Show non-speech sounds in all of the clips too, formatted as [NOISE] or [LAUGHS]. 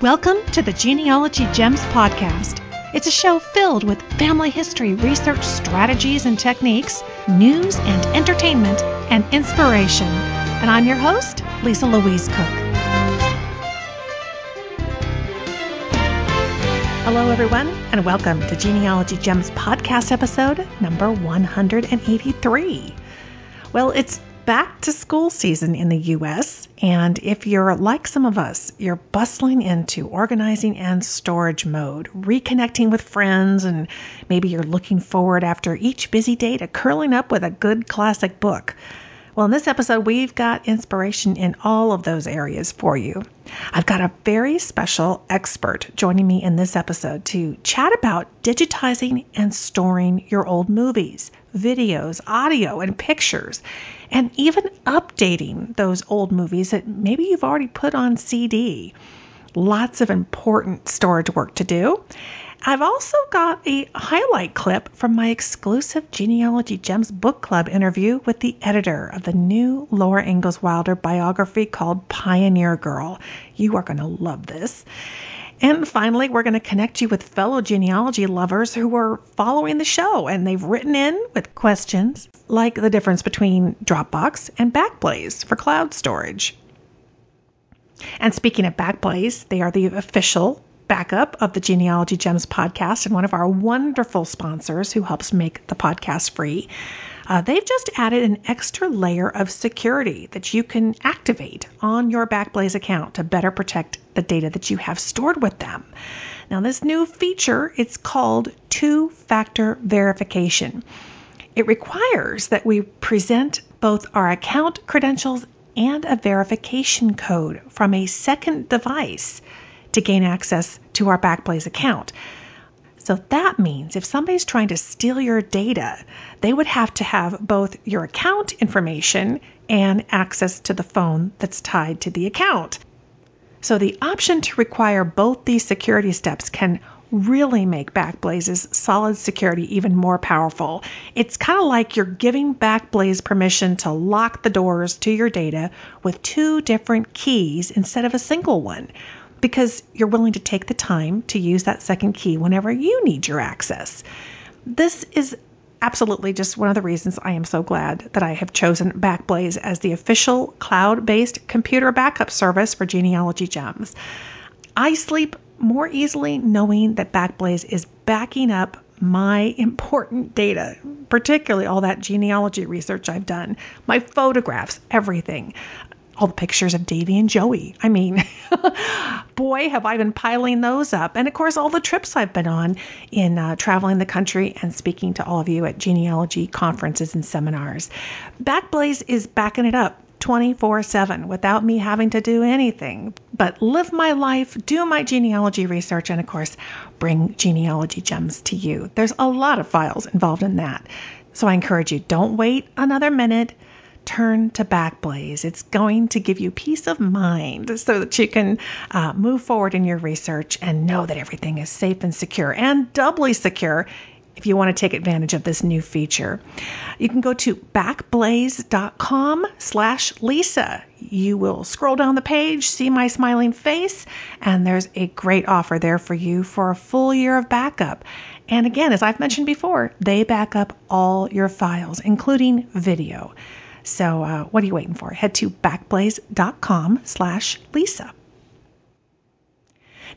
Welcome to the Genealogy Gems podcast. It's a show filled with family history, research, strategies and techniques, news and entertainment, and inspiration. And I'm your host, Lisa Louise Cooke. Hello, everyone, and welcome to Genealogy Gems podcast episode number 183. Well, it's back to school season in the US, and if you're like some of us, you're bustling into organizing and storage mode, reconnecting with friends, and maybe you're looking forward after each busy day to curling up with a good classic book. Well, in this episode, we've got inspiration in all of those areas for you. I've got a very special expert joining me in this episode to chat about digitizing and storing your old movies, videos, audio, and pictures, and even updating those old movies that maybe you've already put on CD. Lots of important storage work to do. I've also got a highlight clip from my exclusive Genealogy Gems book club interview with the editor of the new Laura Ingalls Wilder biography called Pioneer Girl. You are going to love this. And finally, we're going to connect you with fellow genealogy lovers who are following the show and they've written in with questions like the difference between Dropbox and Backblaze for cloud storage. And speaking of Backblaze, they are the official backup of the Genealogy Gems podcast and one of our wonderful sponsors who helps make the podcast free. Uh, they've just added an extra layer of security that you can activate on your Backblaze account to better protect the data that you have stored with them. Now, this new feature it's called two-factor verification. It requires that we present both our account credentials and a verification code from a second device to gain access to our Backblaze account. So that means if somebody's trying to steal your data, they would have to have both your account information and access to the phone that's tied to the account. So the option to require both these security steps can really make Backblaze's solid security even more powerful. It's kind of like you're giving Backblaze permission to lock the doors to your data with two different keys instead of a single one because you're willing to take the time to use that second key whenever you need your access. This is absolutely just one of the reasons I am so glad that I have chosen Backblaze as the official cloud based computer backup service for Genealogy Gems. I sleep more easily knowing that Backblaze is backing up my important data, particularly all that genealogy research I've done, my photographs, everything all the pictures of Davy and Joey. I mean, [LAUGHS] boy, have I been piling those up. And of course, all the trips I've been on in uh, traveling the country and speaking to all of you at genealogy conferences and seminars. Backblaze is backing it up 24 7 without me having to do anything but live my life, do my genealogy research, and of course, bring genealogy gems to you. There's a lot of files involved in that. So I encourage you don't wait another minute turn to Backblaze. It's going to give you peace of mind so that you can uh, move forward in your research and know that everything is safe and secure and doubly secure if you want to take advantage of this new feature. You can go to backblaze.com slash Lisa. You will scroll down the page, see my smiling face, and there's a great offer there for you for a full year of backup. And again, as I've mentioned before, they back up all your files, including video. So uh, what are you waiting for? Head to backblaze.com slash Lisa.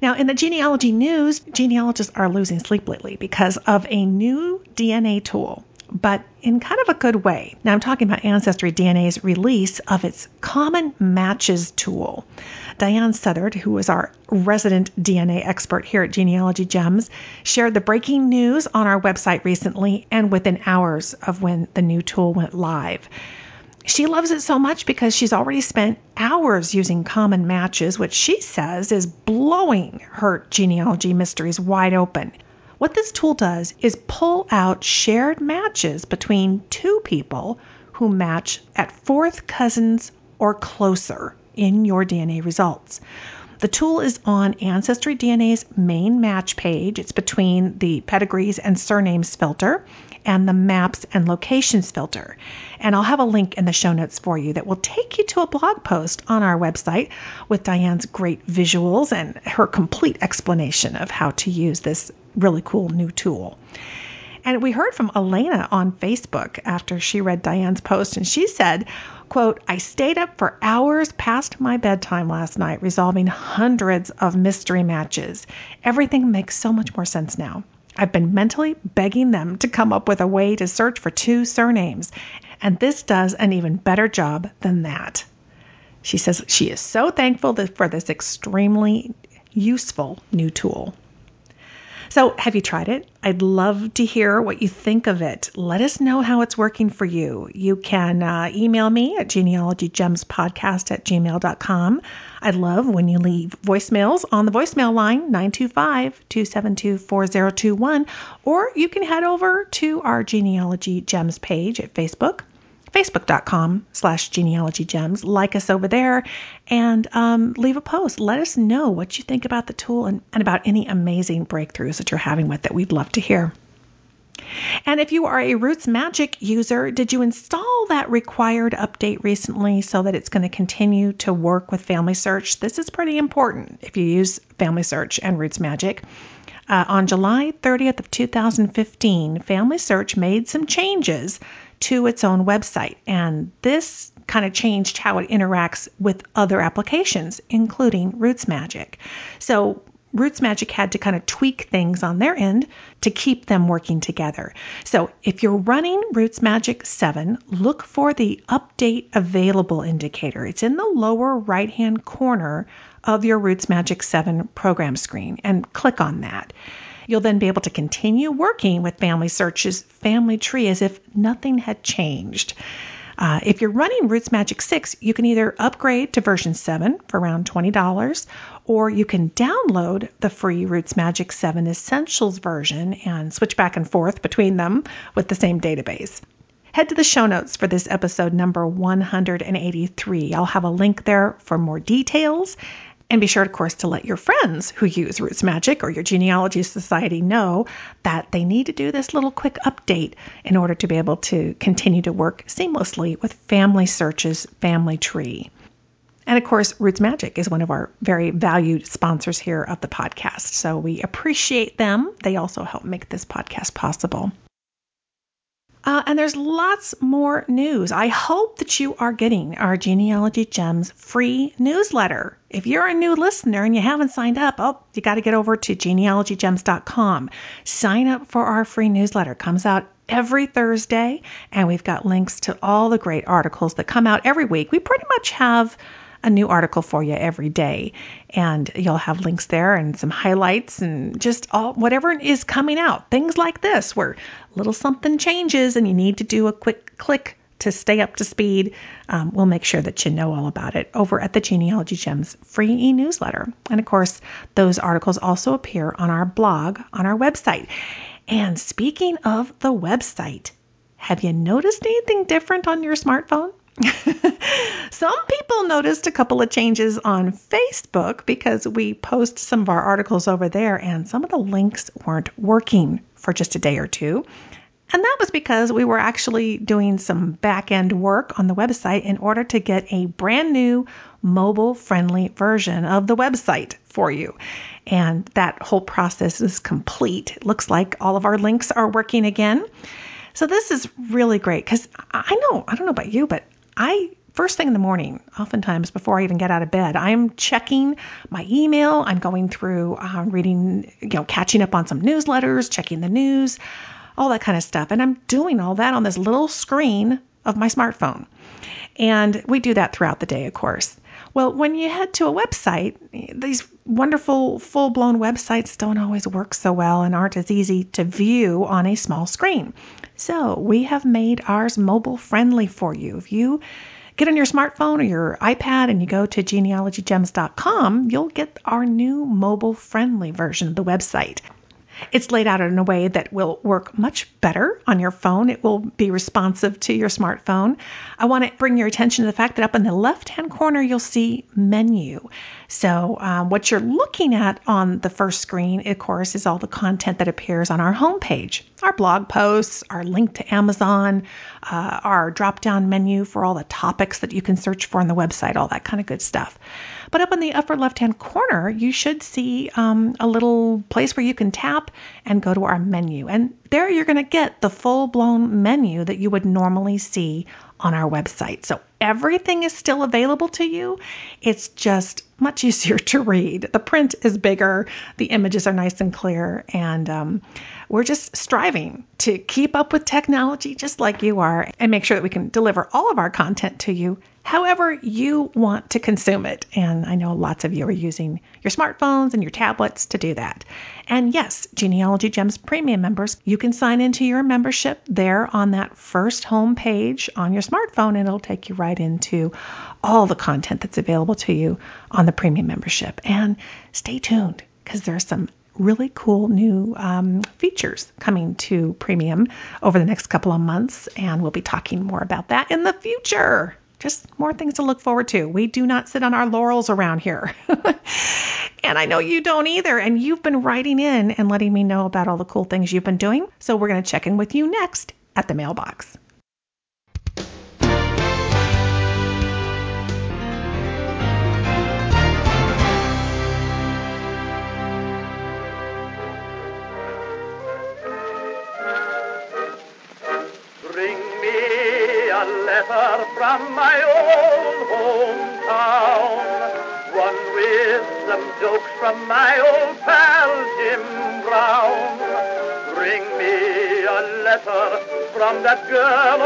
Now, in the genealogy news, genealogists are losing sleep lately because of a new DNA tool, but in kind of a good way. Now, I'm talking about Ancestry DNA's release of its Common Matches tool. Diahan Southard, who is our resident DNA expert here at Genealogy Gems, shared the breaking news on our website recently and within hours of when the new tool went live. She loves it so much because she's already spent hours using common matches, which she says is blowing her genealogy mysteries wide open. What this tool does is pull out shared matches between two people who match at fourth cousins or closer in your DNA results. The tool is on Ancestry DNA's main match page. It's between the pedigrees and surnames filter and the maps and locations filter. And I'll have a link in the show notes for you that will take you to a blog post on our website with Diahan's great visuals and her complete explanation of how to use this really cool new tool. And we heard from Alana on Facebook after she read Diahan's post, and she said, quote, I stayed up for hours past my bedtime last night resolving hundreds of mystery matches. Everything makes so much more sense now. I've been mentally begging them to come up with a way to search for two surnames, and this does an even better job than that. She says she is so thankful for this extremely useful new tool. So, have you tried it? I'd love to hear what you think of it. Let us know how it's working for you. You can uh, email me at genealogygemspodcast at gmail.com. I'd love when you leave voicemails on the voicemail line 925 272 4021, or you can head over to our Genealogy Gems page at Facebook facebook.com slash genealogy gems. Like us over there and um, leave a post. Let us know what you think about the tool and, and about any amazing breakthroughs that you're having with it. We'd love to hear. And if you are a Roots Magic user, did you install that required update recently so that it's going to continue to work with Family Search? This is pretty important if you use Family Search and Roots Magic. Uh, on July 30th of 2015, Family Search made some changes to its own website. And this kind of changed how it interacts with other applications, including Roots Magic. So Roots Magic had to kind of tweak things on their end to keep them working together. So if you're running Roots Magic 7, look for the Update Available indicator. It's in the lower right hand corner of your Roots Magic 7 program screen and click on that. You'll then be able to continue working with Family Search's family tree as if nothing had changed. Uh, if you're running Roots Magic 6, you can either upgrade to version 7 for around $20, or you can download the free Roots Magic 7 Essentials version and switch back and forth between them with the same database. Head to the show notes for this episode number 183. I'll have a link there for more details and be sure, of course, to let your friends who use Roots Magic or your Genealogy Society know that they need to do this little quick update in order to be able to continue to work seamlessly with Family Search's family tree. And of course, Roots Magic is one of our very valued sponsors here of the podcast. So we appreciate them. They also help make this podcast possible. Uh, and there's lots more news. I hope that you are getting our Genealogy Gems free newsletter. If you're a new listener and you haven't signed up, oh, you got to get over to genealogygems.com. Sign up for our free newsletter. It comes out every Thursday, and we've got links to all the great articles that come out every week. We pretty much have a new article for you every day. And you'll have links there and some highlights and just all whatever is coming out. Things like this where little something changes and you need to do a quick click to stay up to speed. Um, we'll make sure that you know all about it over at the Genealogy Gems free e newsletter. And of course, those articles also appear on our blog on our website. And speaking of the website, have you noticed anything different on your smartphone? [LAUGHS] some people noticed a couple of changes on Facebook because we post some of our articles over there and some of the links weren't working for just a day or two. And that was because we were actually doing some back end work on the website in order to get a brand new mobile friendly version of the website for you. And that whole process is complete. It looks like all of our links are working again. So this is really great because I know, I don't know about you, but I first thing in the morning, oftentimes before I even get out of bed, I'm checking my email. I'm going through, uh, reading, you know, catching up on some newsletters, checking the news, all that kind of stuff. And I'm doing all that on this little screen of my smartphone. And we do that throughout the day, of course. Well, when you head to a website, these wonderful full blown websites don't always work so well and aren't as easy to view on a small screen. So we have made ours mobile friendly for you. If you get on your smartphone or your iPad and you go to genealogygems.com, you'll get our new mobile friendly version of the website. It's laid out in a way that will work much better on your phone. It will be responsive to your smartphone. I want to bring your attention to the fact that up in the left hand corner, you'll see menu. So, um, what you're looking at on the first screen, of course, is all the content that appears on our homepage our blog posts, our link to Amazon, uh, our drop down menu for all the topics that you can search for on the website, all that kind of good stuff. But up in the upper left hand corner, you should see um, a little place where you can tap and go to our menu. And there you're going to get the full blown menu that you would normally see on our website. So everything is still available to you. It's just much [LAUGHS] easier to read. The print is bigger, the images are nice and clear, and um, we're just striving to keep up with technology just like you are and make sure that we can deliver all of our content to you however you want to consume it. And I know lots of you are using your smartphones and your tablets to do that. And yes, Genealogy Gems Premium members, you can sign into your membership there on that first home page on your smartphone, and it'll take you right into all the content that's available to you on the premium membership. And stay tuned because there are some really cool new um, features coming to premium over the next couple of months, and we'll be talking more about that in the future just more things to look forward to. We do not sit on our laurels around here. [LAUGHS] and I know you don't either. And you've been writing in and letting me know about all the cool things you've been doing. So we're going to check in with you next at the mailbox. Letter from my old hometown. One with some jokes from my old pal Jim Brown. Bring me a letter from that girl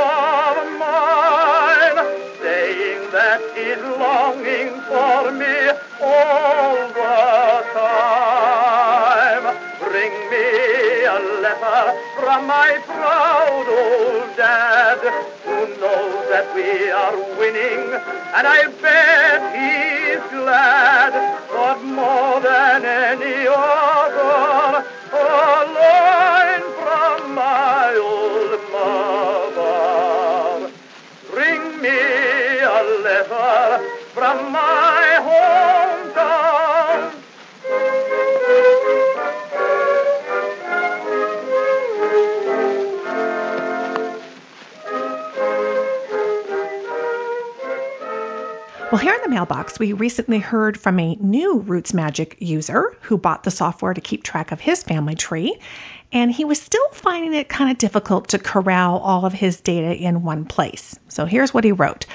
of mine, saying that he's longing for me all the time. Bring me a letter from my proud old dad that we are winning, and I bet he's glad. But more than any other, Well, here in the mailbox, we recently heard from a new Roots Magic user who bought the software to keep track of his family tree, and he was still finding it kind of difficult to corral all of his data in one place. So here's what he wrote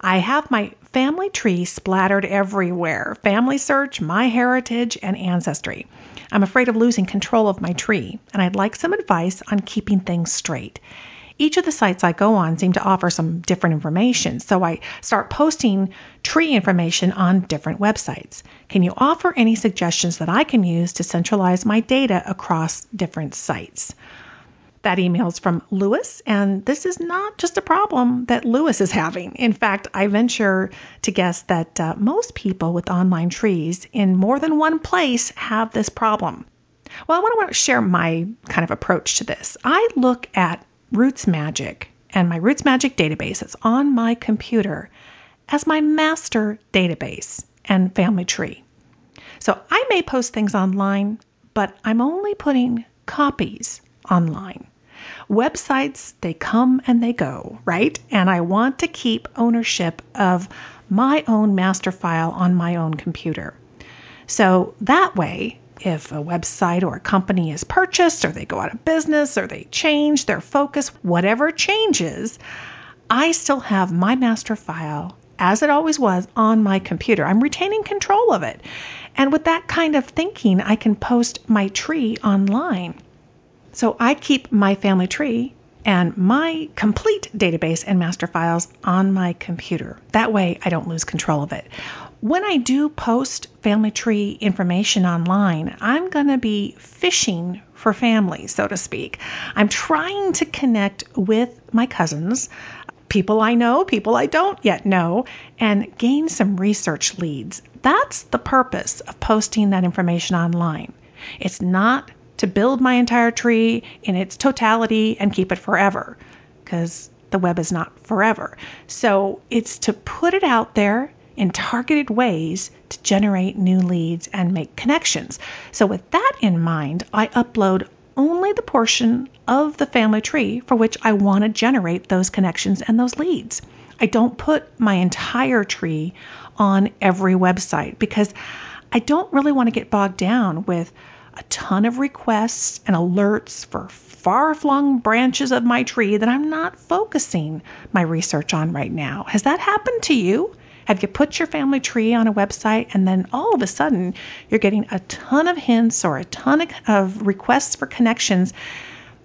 I have my family tree splattered everywhere family search, my heritage, and ancestry. I'm afraid of losing control of my tree, and I'd like some advice on keeping things straight each of the sites I go on seem to offer some different information. So I start posting tree information on different websites. Can you offer any suggestions that I can use to centralize my data across different sites? That email is from Lewis, and this is not just a problem that Lewis is having. In fact, I venture to guess that uh, most people with online trees in more than one place have this problem. Well, I want to share my kind of approach to this. I look at Roots Magic and my Roots Magic database that's on my computer as my master database and family tree. So I may post things online, but I'm only putting copies online. Websites, they come and they go, right? And I want to keep ownership of my own master file on my own computer. So that way, if a website or a company is purchased or they go out of business or they change their focus, whatever changes, I still have my master file as it always was on my computer. I'm retaining control of it. And with that kind of thinking, I can post my tree online. So I keep my family tree and my complete database and master files on my computer. That way I don't lose control of it when I do post family tree information online, I'm going to be fishing for family, so to speak. I'm trying to connect with my cousins, people I know, people I don't yet know, and gain some research leads. That's the purpose of posting that information online. It's not to build my entire tree in its totality and keep it forever because the web is not forever. So it's to put it out there in targeted ways to generate new leads and make connections. So, with that in mind, I upload only the portion of the family tree for which I want to generate those connections and those leads. I don't put my entire tree on every website because I don't really want to get bogged down with a ton of requests and alerts for far flung branches of my tree that I'm not focusing my research on right now. Has that happened to you? Have you put your family tree on a website and then all of a sudden you're getting a ton of hints or a ton of requests for connections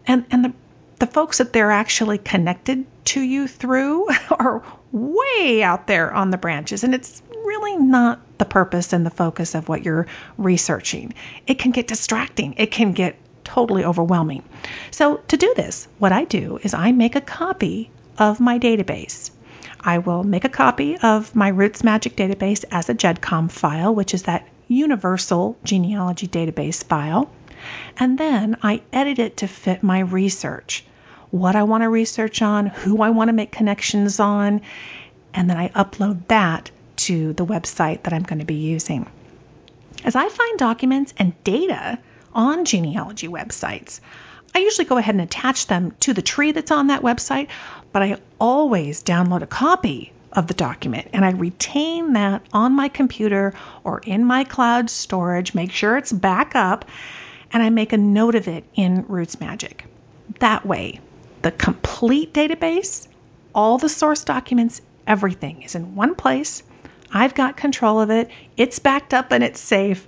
and, and the, the folks that they're actually connected to you through [LAUGHS] are way out there on the branches and it's really not the purpose and the focus of what you're researching. It can get distracting. It can get totally overwhelming. So, to do this, what I do is I make a copy of my database I will make a copy of my Roots Magic database as a GEDCOM file, which is that universal genealogy database file. And then I edit it to fit my research what I want to research on, who I want to make connections on, and then I upload that to the website that I'm going to be using. As I find documents and data on genealogy websites, I usually go ahead and attach them to the tree that's on that website, but I always download a copy of the document and I retain that on my computer or in my cloud storage, make sure it's back up, and I make a note of it in Roots Magic. That way, the complete database, all the source documents, everything is in one place. I've got control of it, it's backed up and it's safe.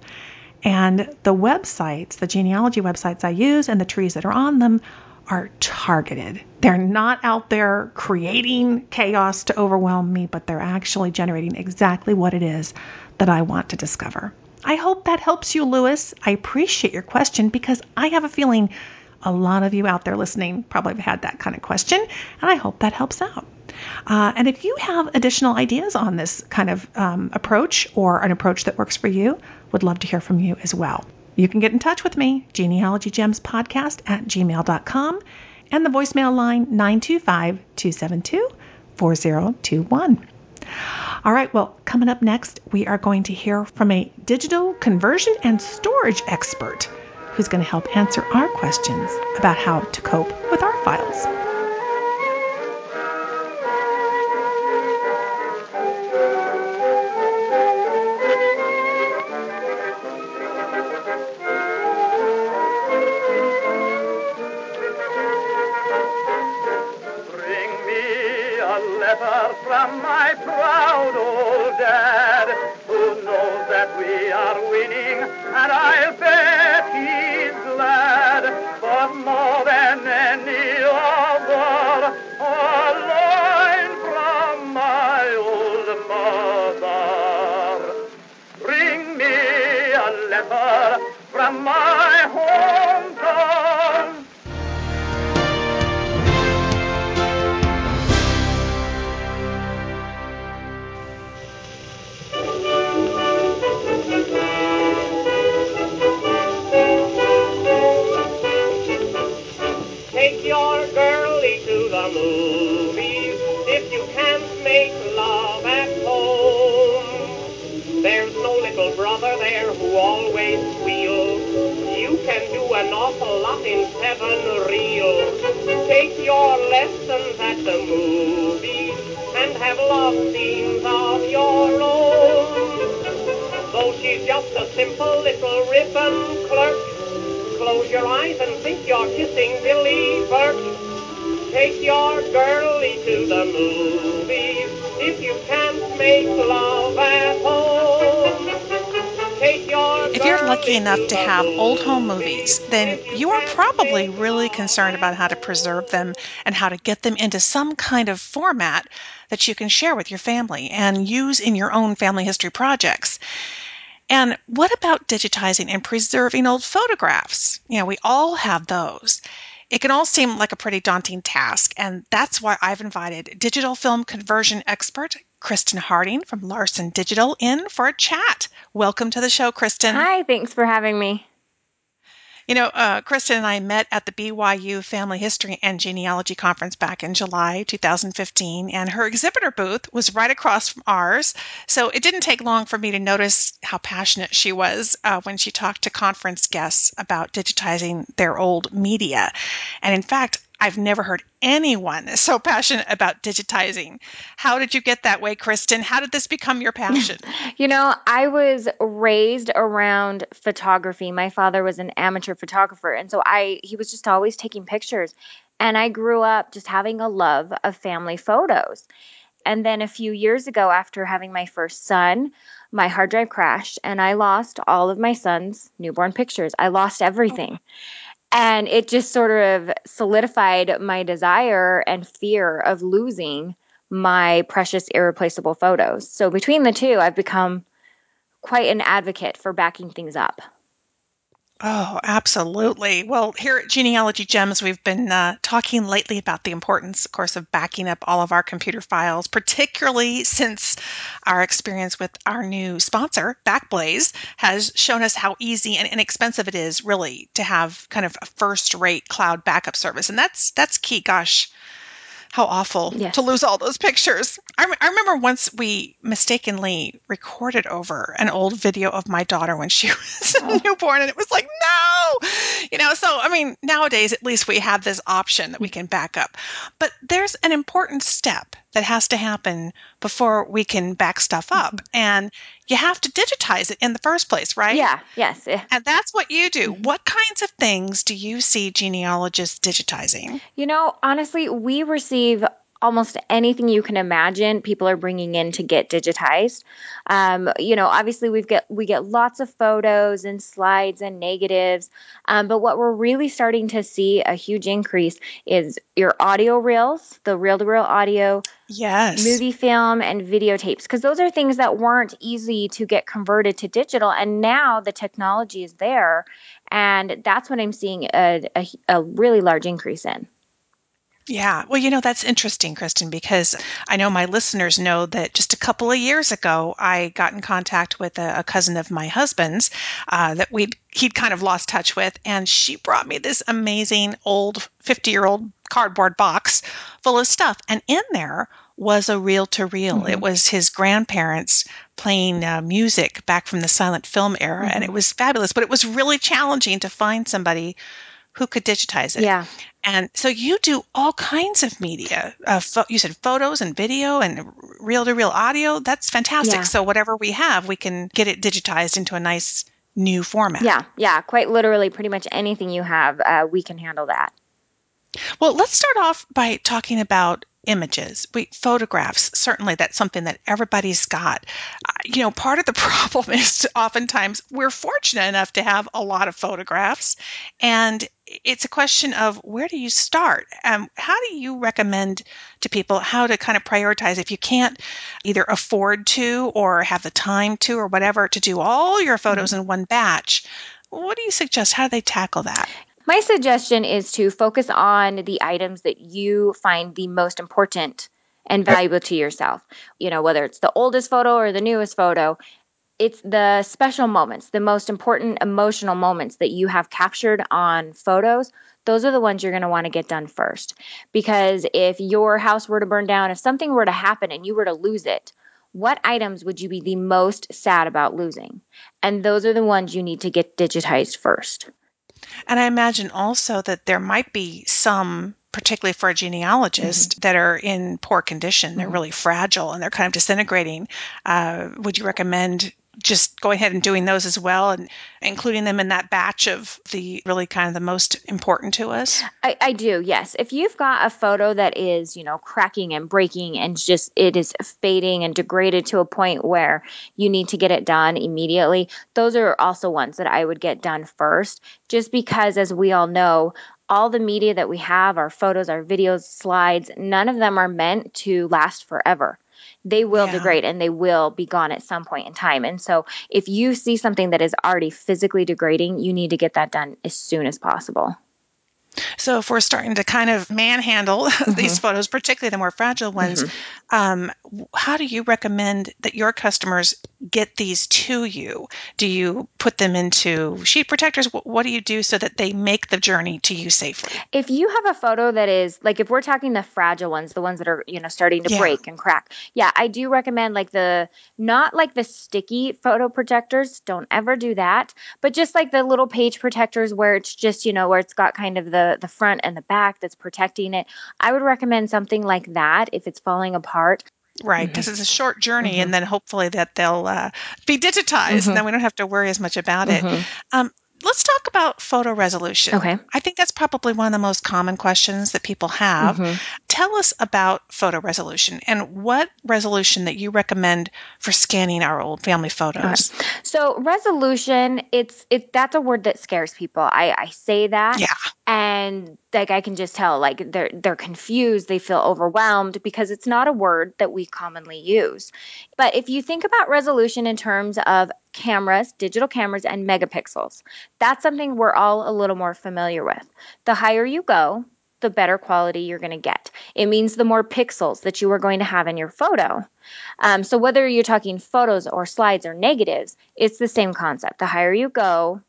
And the websites, the genealogy websites I use and the trees that are on them are targeted. They're not out there creating chaos to overwhelm me, but they're actually generating exactly what it is that I want to discover. I hope that helps you, Lewis. I appreciate your question because I have a feeling a lot of you out there listening probably have had that kind of question, and I hope that helps out. Uh, and if you have additional ideas on this kind of um, approach or an approach that works for you, would love to hear from you as well. You can get in touch with me, genealogygemspodcast at gmail.com, and the voicemail line 925 272 4021. All right, well, coming up next, we are going to hear from a digital conversion and storage expert who's going to help answer our questions about how to cope with our files. There who always squeals. You can do an awful lot in seven reels. Take your lessons at the movies and have love scenes of your own. Though she's just a simple little ribbon clerk, close your eyes and think you're kissing Billy Burke. Take your girlie to the movies if you can't make love lucky enough to have old home movies, then you are probably really concerned about how to preserve them and how to get them into some kind of format that you can share with your family and use in your own family history projects. And what about digitizing and preserving old photographs? You know, we all have those. It can all seem like a pretty daunting task, and that's why I've invited digital film conversion expert Kristen Harding from Larsen Digital in for a chat. Welcome to the show, Kristen. Hi, thanks for having me. You know, uh, Kristen and I met at the BYU Family History and Genealogy Conference back in July 2015, and her exhibitor booth was right across from ours. So it didn't take long for me to notice how passionate she was uh, when she talked to conference guests about digitizing their old media. And in fact, I've never heard anyone [LAUGHS] so passionate about digitizing. How did you get that way, Kristen? How did this become your passion? [LAUGHS] you know, I was raised around photography. My father was an amateur photographer, and so I he was just always taking pictures. And I grew up just having a love of family photos. And then a few years ago after having my first son, my hard drive crashed and I lost all of my son's newborn pictures. I lost everything. And it just sort of solidified my desire and fear of losing my precious, irreplaceable photos. So between the two, I've become quite an advocate for backing things up. Oh, absolutely. Well, here at Genealogy Gems, we've been uh, talking lately about the importance, of course, of backing up all of our computer files, particularly since our experience with our new sponsor, Backblaze, has shown us how easy and inexpensive it is, really, to have kind of a first-rate cloud backup service, and that's that's key. Gosh, how awful yes. to lose all those pictures. I, I, remember once we mistakenly recorded over an old video of my daughter when she [LAUGHS] was oh. newborn, and it was like, no, you know. So, I mean, nowadays at least we have this option that we mm. can back up. But there's an important step that has to happen before we can back stuff up. Mm-hmm. And you have to digitize it in the first place, right? Yeah, yes. Yeah. And that's what you do. Mm-hmm. What kinds of things do you see genealogists digitizing? You know, honestly, we receive almost anything you can imagine people are bringing in to get digitized. Um, you know obviously we've get we get lots of photos and slides and negatives um, but what we're really starting to see a huge increase is your audio reels the reel to reel audio yes. movie film and videotapes because those are things that weren't easy to get converted to digital and now the technology is there and that's what i'm seeing a, a, a really large increase in yeah. Well, you know, that's interesting, Kristen, because I know my listeners know that just a couple of years ago, I got in contact with a, a cousin of my husband's uh, that we'd he'd kind of lost touch with. And she brought me this amazing old 50 year old cardboard box full of stuff. And in there was a reel to reel. It was his grandparents playing uh, music back from the silent film era. Mm-hmm. And it was fabulous, but it was really challenging to find somebody who could digitize it. Yeah. And so you do all kinds of media. Uh, fo- you said photos and video and reel to reel audio. That's fantastic. Yeah. So whatever we have, we can get it digitized into a nice new format. Yeah, yeah, quite literally, pretty much anything you have, uh, we can handle that. Well, let's start off by talking about images. We photographs certainly that's something that everybody's got. Uh, you know, part of the [LAUGHS] problem is oftentimes we're fortunate enough to have a lot of photographs, and it's a question of where do you start? Um, how do you recommend to people how to kind of prioritize if you can't either afford to or have the time to or whatever to do all your photos mm-hmm. in one batch? What do you suggest? How do they tackle that? My suggestion is to focus on the items that you find the most important and valuable to yourself. You know, whether it's the oldest photo or the newest photo, it's the special moments, the most important emotional moments that you have captured on photos. Those are the ones you're going to want to get done first. Because if your house were to burn down, if something were to happen and you were to lose it, what items would you be the most sad about losing? And those are the ones you need to get digitized first. And I imagine also that there might be some particularly for a genealogist mm-hmm. that are in poor condition they're mm-hmm. really fragile and they're kind of disintegrating uh, would you recommend just going ahead and doing those as well and including them in that batch of the really kind of the most important to us? I, I, do, yes. If you've got a photo that is, you know, cracking and breaking and just it is fading and degraded to a point where you need to get it done immediately, those are also ones that I would get done first, just because, as we all know, all the media that we have, our photos, our videos, slides, none of them are meant to last forever they will yeah. degrade and they will be gone at some point in time. And so if you see something that is already physically degrading, you need to get that done as soon as possible. So if we're starting to kind of manhandle [LAUGHS] mm-hmm. these photos, particularly the more fragile ones, mm-hmm. um, how do you recommend that your customers get these to you? Do you put them into sheet protectors? What, what do you do so that they make the journey to you safely? If you have a photo that is like if we're talking the fragile ones, the ones that are, you know, starting to Yeah. break and crack. Yeah, I do recommend like the not like the sticky photo protectors, don't ever do that, but just like the little page protectors where it's just, you know, where it's got kind of the the front and the back that's protecting it. I would recommend something like that if it's falling apart. Right, because it's a short journey, and then hopefully that they'll uh, be digitized, and then we don't have to worry as much about it. Um, let's talk about photo resolution. Okay. I think that's probably one of the most common questions that people have. Mm-hmm. Tell us about photo resolution and what resolution that you recommend for scanning our old family photos. So resolution, it's it that's a word that scares people. I I say that. Yeah. And like I can just tell like they're they're confused, they feel overwhelmed because it's not a word that we commonly use. But if you think about resolution in terms of cameras, digital cameras and megapixels, that's something we're all a little more familiar with. The higher you go, the better quality you're going to get. It means the more pixels that you are going to have in your photo. Um, so whether you're talking photos or slides or negatives, it's the same concept. The higher you go,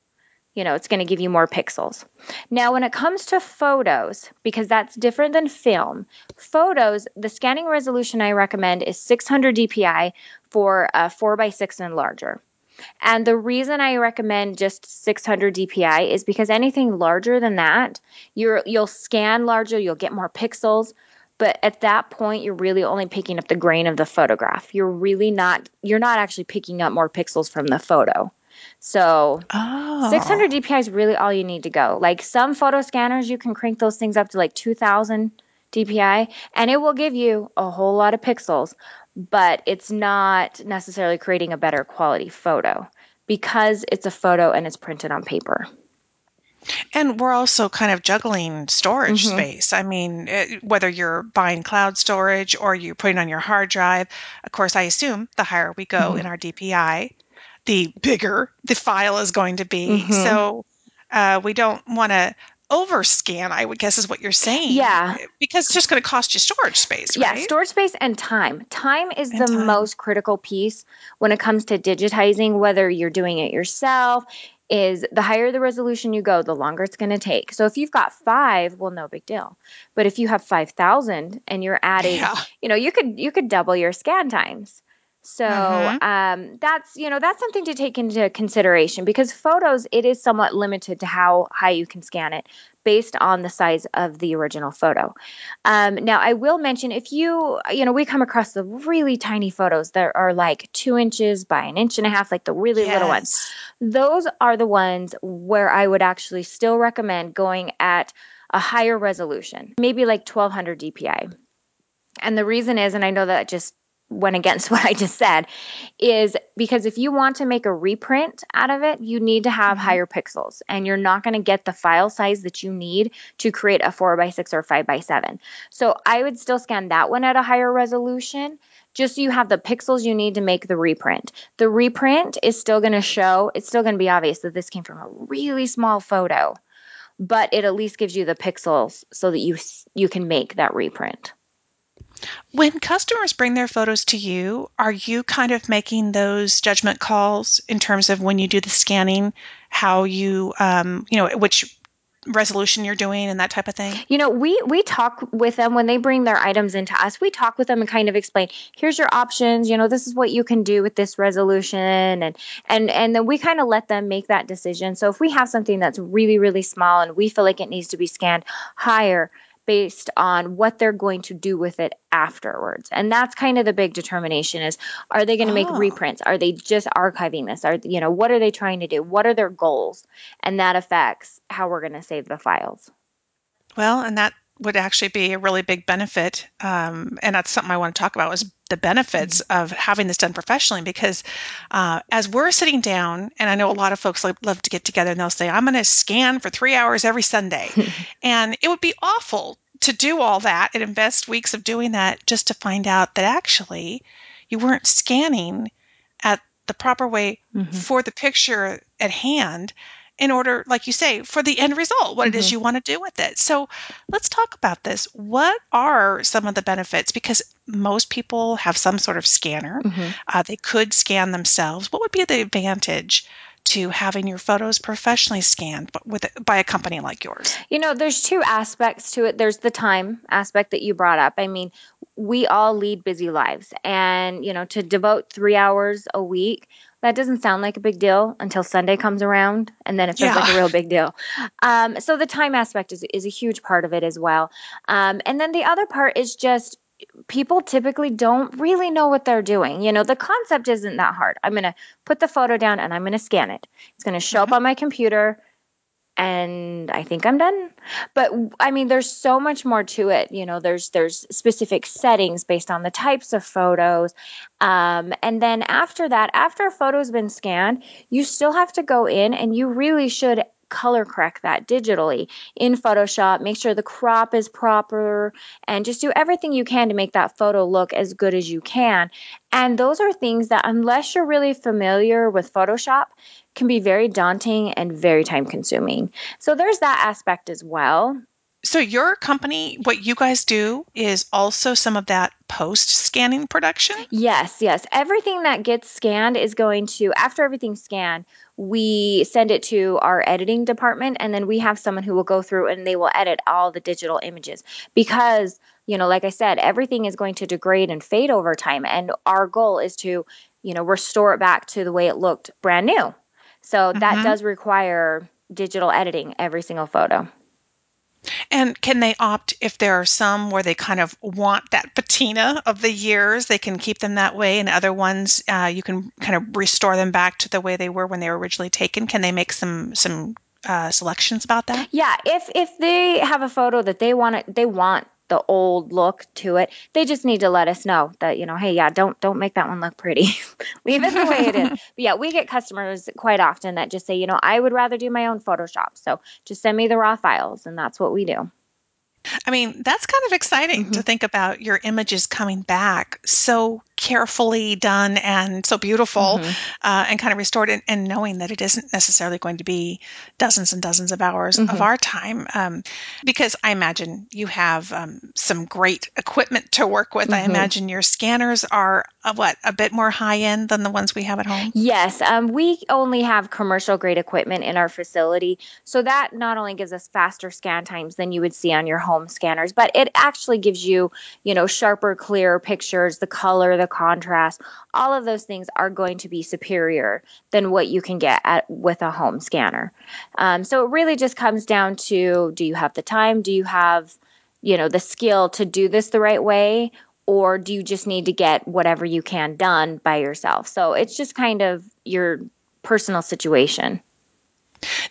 you know, it's going to give you more pixels. Now, when it comes to photos, because that's different than film, photos, the scanning resolution I recommend is 600 dpi for uh, 4 by 6 and larger. And the reason I recommend just 600 dpi is because anything larger than that, you're you'll scan larger, you'll get more pixels, but at that point you're really only picking up the grain of the photograph. You're really not you're not actually picking up more pixels from the photo. So Oh. 600 dpi is really all you need to go. Like some photo scanners, you can crank those things up to like 2000 dpi and it will give you a whole lot of pixels, but it's not necessarily creating a better quality photo because it's a photo and it's printed on paper. And we're also kind of juggling storage mm-hmm. space. I mean, it, whether you're buying cloud storage or you're putting on your hard drive, of course, I assume the higher we go mm-hmm. in our DPI, the bigger the file is going to be. Mm-hmm. So uh, we don't want to overscan, I would guess is what you're saying. Yeah. Because it's just going to cost you storage space, Yeah, storage space and time. Time is And the time. most critical piece when it comes to digitizing, whether you're doing it yourself. Is the higher the resolution you go, the longer it's going to take. So if you've got five, well, no big deal. But if you have five thousand and you're adding, Yeah. you know, you could you could double your scan times. So Mhm. um, that's you know that's something to take into consideration because photos it is somewhat limited to how high you can scan it based on the size of the original photo. Um, now I will mention if you you know we come across the really tiny photos that are like two inches by an inch and a half, like the really little ones those are the ones where I would actually still recommend going at a higher resolution, maybe like 1200 DPI. And the reason is, and I know that just went against [LAUGHS] what I just said, is because if you want to make a reprint out of it, you need to have mm-hmm. higher pixels and you're not going to get the file size that you need to create a 4 by 6 or 5 by 7 So I would still scan that one at a higher resolution just so you have the pixels you need to make the reprint. The reprint is still going to show, it's still going to be obvious that this came from a really small photo, but it at least gives you the pixels so that you you can make that reprint. When customers bring their photos to you, are you kind of making those judgment calls in terms of when you do the scanning, how you, um, you know, which resolution you're doing and that type of thing? You know, we we talk with them when they bring their items into us. We talk with them and kind of explain, here's your options, you know, this is what you can do with this resolution and and and then we kind of let them make that decision. So if we have something that's really really small and we feel like it needs to be scanned higher based on what they're going to do with it afterwards. And that's kind of the big determination is are they going to make Oh. reprints? Are they just archiving this? Are you know, what are they trying to do? What are their goals? And that affects how we're going to save the files. Well, and that would actually be a really big benefit. Um, and that's something I want to talk about is the benefits of having this done professionally because uh, as we're sitting down, and I know a lot of folks like, love to get together and they'll say, I'm going to scan for three hours every Sunday. [LAUGHS] and it would be awful to do all that and invest weeks of doing that just to find out that actually you weren't scanning at the proper way for the picture at hand in order, like you say, for the end result, what it is you want to do with it. So let's talk about this. What are some of the benefits? Because most people have some sort of scanner, uh, they could scan themselves. What would be the advantage? To having your photos professionally scanned with by a company like yours. You know, there's two aspects to it. There's the time aspect that you brought up. I mean, we all lead busy lives, and you know, to devote three hours a week, that doesn't sound like a big deal until Sunday comes around, and then it feels Yeah. like a real big deal. Um, so the time aspect is is a huge part of it as well. Um, and then the other part is just people typically don't really know what they're doing. You know, the concept isn't that hard. I'm going to put the photo down and I'm going to scan it. It's going to show up on my computer and I think I'm done. But I mean there's so much more to it. You know, there's there's specific settings based on the types of photos. Um, and then after that, after a photo's been scanned, you still have to go in and you really should color correct that digitally in Photoshop, make sure the crop is proper, and just do everything you can to make that photo look as good as you can. And those are things that, unless you're really familiar with Photoshop, can be very daunting and very time consuming. So there's that aspect as well. So your company, what you guys do is also some of that post scanning production? Yes, yes. Everything that gets scanned is going to, after everything's scanned, we send it to our editing department and then we have someone who will go through and they will edit all the digital images. Because you know like i said everything is going to degrade and fade over time and our goal is to you know restore it back to the way it looked brand new. So that Mhm. does require digital editing every single photo And can they opt if there are some where they kind of want that patina of the years, they can keep them that way, and other ones uh, you can kind of restore them back to the way they were when they were originally taken? Can they make some some uh, selections about that? Yeah, if if they have a photo that they want it, they want the old look to it. They just need to let us know that you know, hey, yeah, don't don't make that one look pretty. [LAUGHS] Leave it the way it is. [LAUGHS] But yeah, we get customers quite often that just say, you know, I would rather do my own Photoshop. So just send me the raw files, and that's what we do. I mean, that's kind of exciting to mm-hmm. think about your images coming back so carefully done and so beautiful uh, and kind of restored, and, and knowing that it isn't necessarily going to be dozens and dozens of hours of our time. Um, because I imagine you have um, some great equipment to work with. I imagine your scanners are uh, what a bit more high end than the ones we have at home. Yes, um, we only have commercial grade equipment in our facility. So that not only gives us faster scan times than you would see on your home scanners, but it actually gives you, you know, sharper, clearer pictures, the color, the contrast, all of those things are going to be superior than what you can get at with a home scanner. Um, so it really just comes down to do you have the time? Do you have, you know, the skill to do this the right way? Or do you just need to get whatever you can done by yourself? So it's just kind of your personal situation.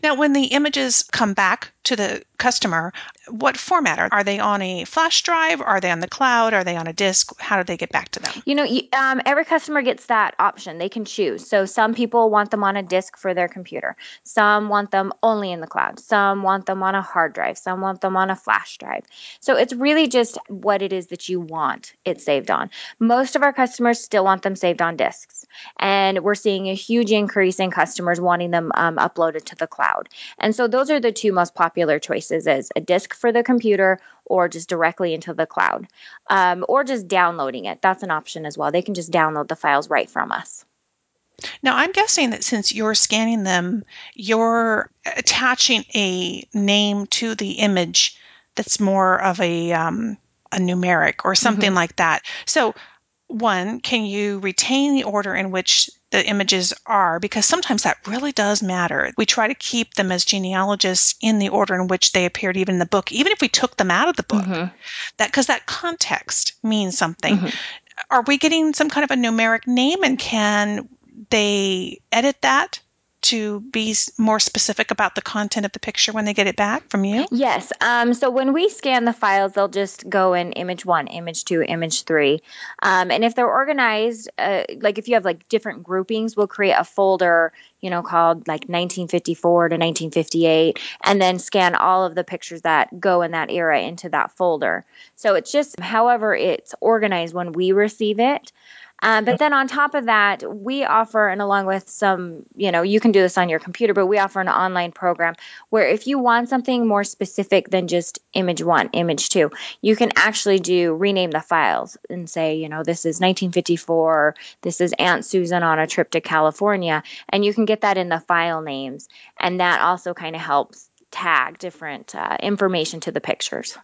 Now, when the images come back to the customer, what format are, are they on a flash drive? Are they on the cloud? Are they on a disk? How do they get back to them? You know, um, every customer gets that option. They can choose. So some people want them on a disk for their computer. Some want them only in the cloud. Some want them on a hard drive. Some want them on a flash drive. So it's really just what it is that you want it saved on. Most of our customers still want them saved on disks. And we're seeing a huge increase in customers wanting them um, uploaded to the cloud. And so those are the two most popular choices is a disk for the computer or just directly into the cloud um, or just downloading it. That's an option as well. They can just download the files right from us. Now, I'm guessing that since you're scanning them, you're attaching a name to the image that's more of a um, a numeric or something like that. So, one, can you retain the order in which the images are? Because sometimes that really does matter. We try to keep them as genealogists in the order in which they appeared, even in the book, even if we took them out of the book. Mm-hmm. That because that context means something. Mm-hmm. Are we getting some kind of a numeric name, and can they edit that to be more specific about the content of the picture when they get it back from you? Yes. Um, so when we scan the files, they'll just go in image one, image two, image three. Um, and if they're organized, uh, like if you have like different groupings, we'll create a folder, you know, called like 1954 to 1958, and then scan all of the pictures that go in that era into that folder. So it's just however it's organized when we receive it. Um, but then on top of that, we offer, and along with some, you know, you can do this on your computer, but we offer an online program where if you want something more specific than just image one, image two, you can actually do rename the files and say, you know, this is 1954, this is Aunt Susan on a trip to California, and you can get that in the file names. And that also kind of helps tag different uh, information to the pictures.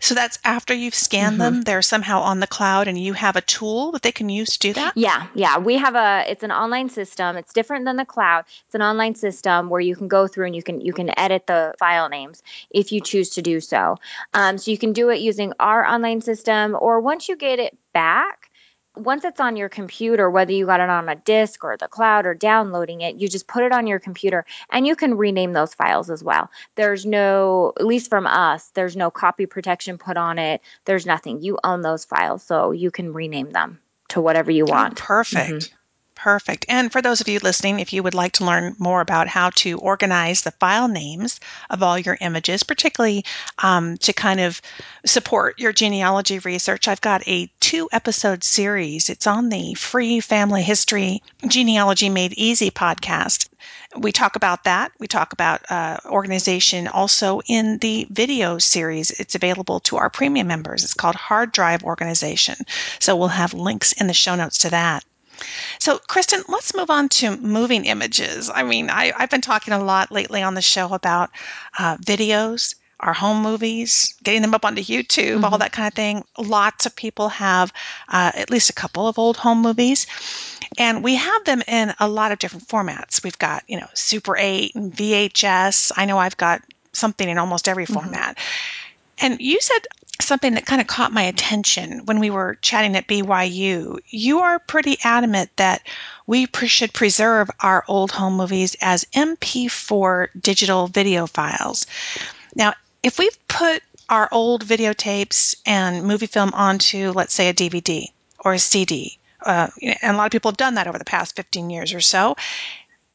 So that's after you've scanned them, they're somehow on the cloud and you have a tool that they can use to do that? Yeah, yeah. We have a it's an online system. It's different than the cloud. It's an online system where you can go through and you can you can edit the file names if you choose to do so. Um, so you can do it using our online system, or once you get it back, once it's on your computer, whether you got it on a disk or the cloud or downloading it, you just put it on your computer and you can rename those files as well. There's no, at least from us, there's no copy protection put on it. There's nothing. You own those files, so you can rename them to whatever you want. Oh, perfect. Mhm. Perfect. And for those of you listening, if you would like to learn more about how to organize the file names of all your images, particularly um, to kind of support your genealogy research, I've got a two episode series. It's on the free Family History Genealogy Made Easy podcast. We talk about that. We talk about uh, organization also in the video series. It's available to our premium members. It's called Hard Drive Organization. So we'll have links in the show notes to that. So, Kristen, let's move on to moving images. I mean, I, I've been talking a lot lately on the show about uh, videos, our home movies, getting them up onto YouTube, all that kind of thing. Lots of people have uh, at least a couple of old home movies. And we have them in a lot of different formats. We've got, you know, Super 8 and VHS. I know I've got something in almost every format. And you said something that kind of caught my attention when we were chatting at BYU. You are pretty adamant that we pre- should preserve our old home movies as MP4 digital video files. Now, if we've put our old videotapes and movie film onto, let's say, a DVD or a CD, uh, and a lot of people have done that over the past 15 years or so,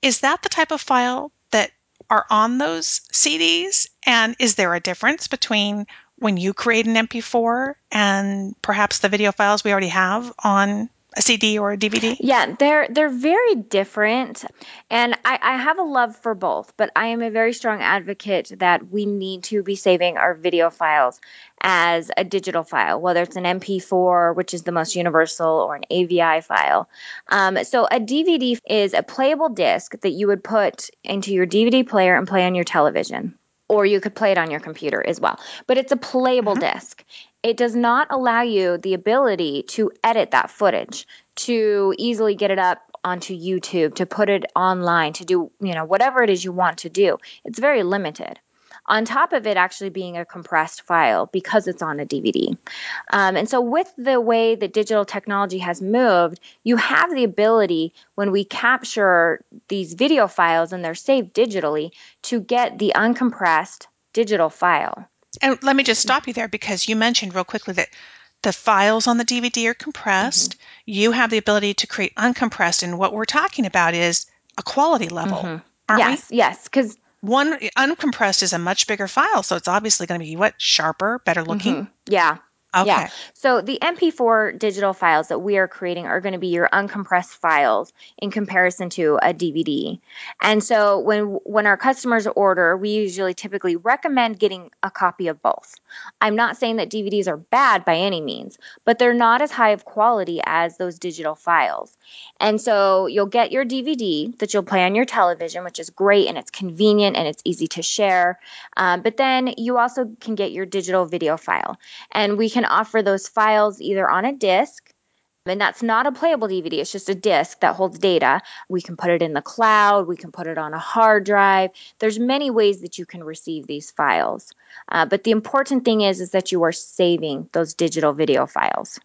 is that the type of file that are on those CDs? And is there a difference between when you create an MP4 and perhaps the video files we already have on a CD or a DVD? Yeah, they're they're very different, and I, I have a love for both. But I am a very strong advocate that we need to be saving our video files as a digital file, whether it's an MP4, which is the most universal, or an AVI file. Um, so a DVD is a playable disc that you would put into your DVD player and play on your television or you could play it on your computer as well. But it's a playable mm-hmm. disc. It does not allow you the ability to edit that footage, to easily get it up onto YouTube, to put it online, to do, you know, whatever it is you want to do. It's very limited. On top of it actually being a compressed file because it's on a DVD. Um, and so, with the way that digital technology has moved, you have the ability when we capture these video files and they're saved digitally to get the uncompressed digital file. And let me just stop you there because you mentioned real quickly that the files on the DVD are compressed. You have the ability to create uncompressed, and what we're talking about is a quality level, aren't yes, yes, because we? One uncompressed is a much bigger file, so it's obviously going to be what sharper, better looking. Mm-hmm. yeah, Okay. Yeah. So the MP4 digital files that we are creating are going to be your uncompressed files in comparison to a DVD. And so when when our customers order, we usually typically recommend getting a copy of both. I'm not saying that DVDs are bad by any means, but they're not as high of quality as those digital files. And so you'll get your DVD that you'll play on your television, which is great and it's convenient and it's easy to share. Um, but then you also can get your digital video file. And we can offer those files either on a disc. And that's not a playable DVD, it's just a disc that holds data. We can put it in the cloud, we can put it on a hard drive. There's many ways that you can receive these files. Uh, but the important thing is, is that you are saving those digital video files.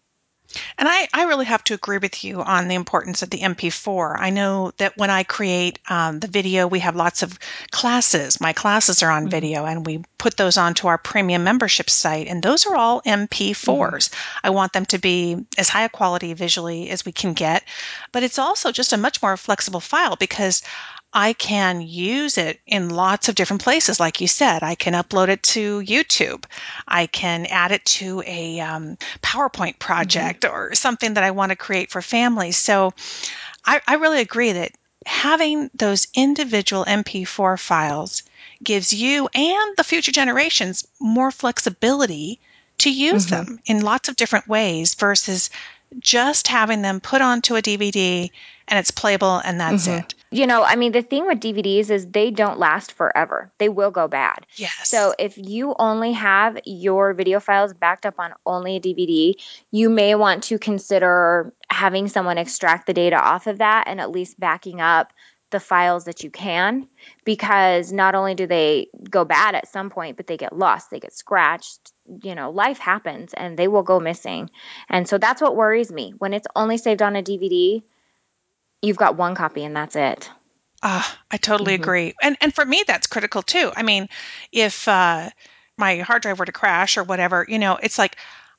And I, I really have to agree with you on the importance of the MP4. I know that when I create um, the video, we have lots of classes. My classes are on video, and we put those onto our premium membership site, and those are all MP4s. I want them to be as high a quality visually as we can get, but it's also just a much more flexible file because I can use it in lots of different places. Like you said, I can upload it to YouTube. I can add it to a um, PowerPoint project project or something that I want to create for families. So I, I really agree that having those individual MP4 files gives you and the future generations more flexibility to use Mm-hmm. them in lots of different ways versus just having them put onto a DVD and it's playable and that's Mhm. it. You know, I mean, the thing with DVDs is they don't last forever. They will go bad. Yes. So if you only have your video files backed up on only a DVD, you may want to consider having someone extract the data off of that and at least backing up the files that you can because not only do they go bad at some point, but they get lost, they get scratched. You know, life happens and they will go missing. And so that's what worries me. When it's only saved on a DVD, you've got one copy and that's it. Ah, I totally Mhm. agree. And and for me that's critical too. I mean, if uh my hard drive were to crash or whatever, you know, it's like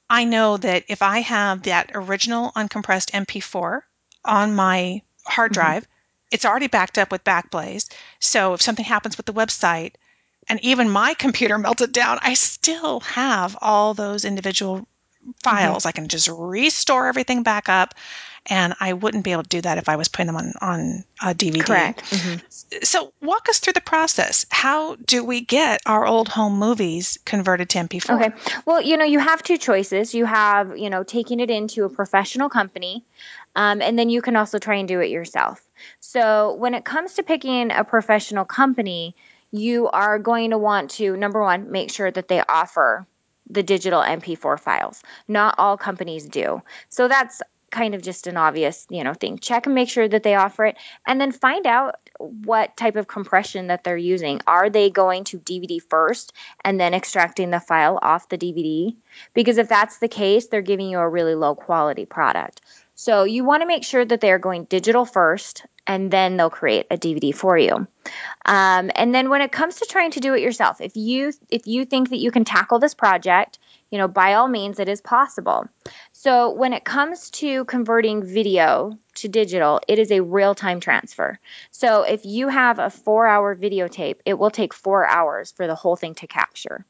I know that if I have that original uncompressed MP4 on my hard Mhm. drive, it's already backed up with Backblaze. So if something happens with the website and even my computer [LAUGHS] melted down, I still have all those individual files. I can just restore everything back up and I wouldn't be able to do that if I was putting them on on a DVD. Correct. Mhm. So, walk us through the process. How do we get our old home movies converted to MP4? Okay. Well, you know, you have two choices. You have, you know, taking it into a professional company, um, and then you can also try and do it yourself. So, when it comes to picking a professional company, you are going to want to, number one, make sure that they offer the digital MP4 files. Not all companies do. So, that's kind of just an obvious, you know, thing. Check and make sure that they offer it and then find out what type of compression that they're using. Are they going to DVD first and then extracting the file off the DVD? Because if that's the case, they're giving you a really low quality product. So you want to make sure that they're going digital first and then they'll create a DVD for you. Um, and then when it comes to trying to do it yourself, if you if you think that you can tackle this project, you know, by all means, it is possible. So when it comes to converting video to digital, it is a real time transfer. So if you have a four hour videotape, it will take four hours for the whole thing to capture.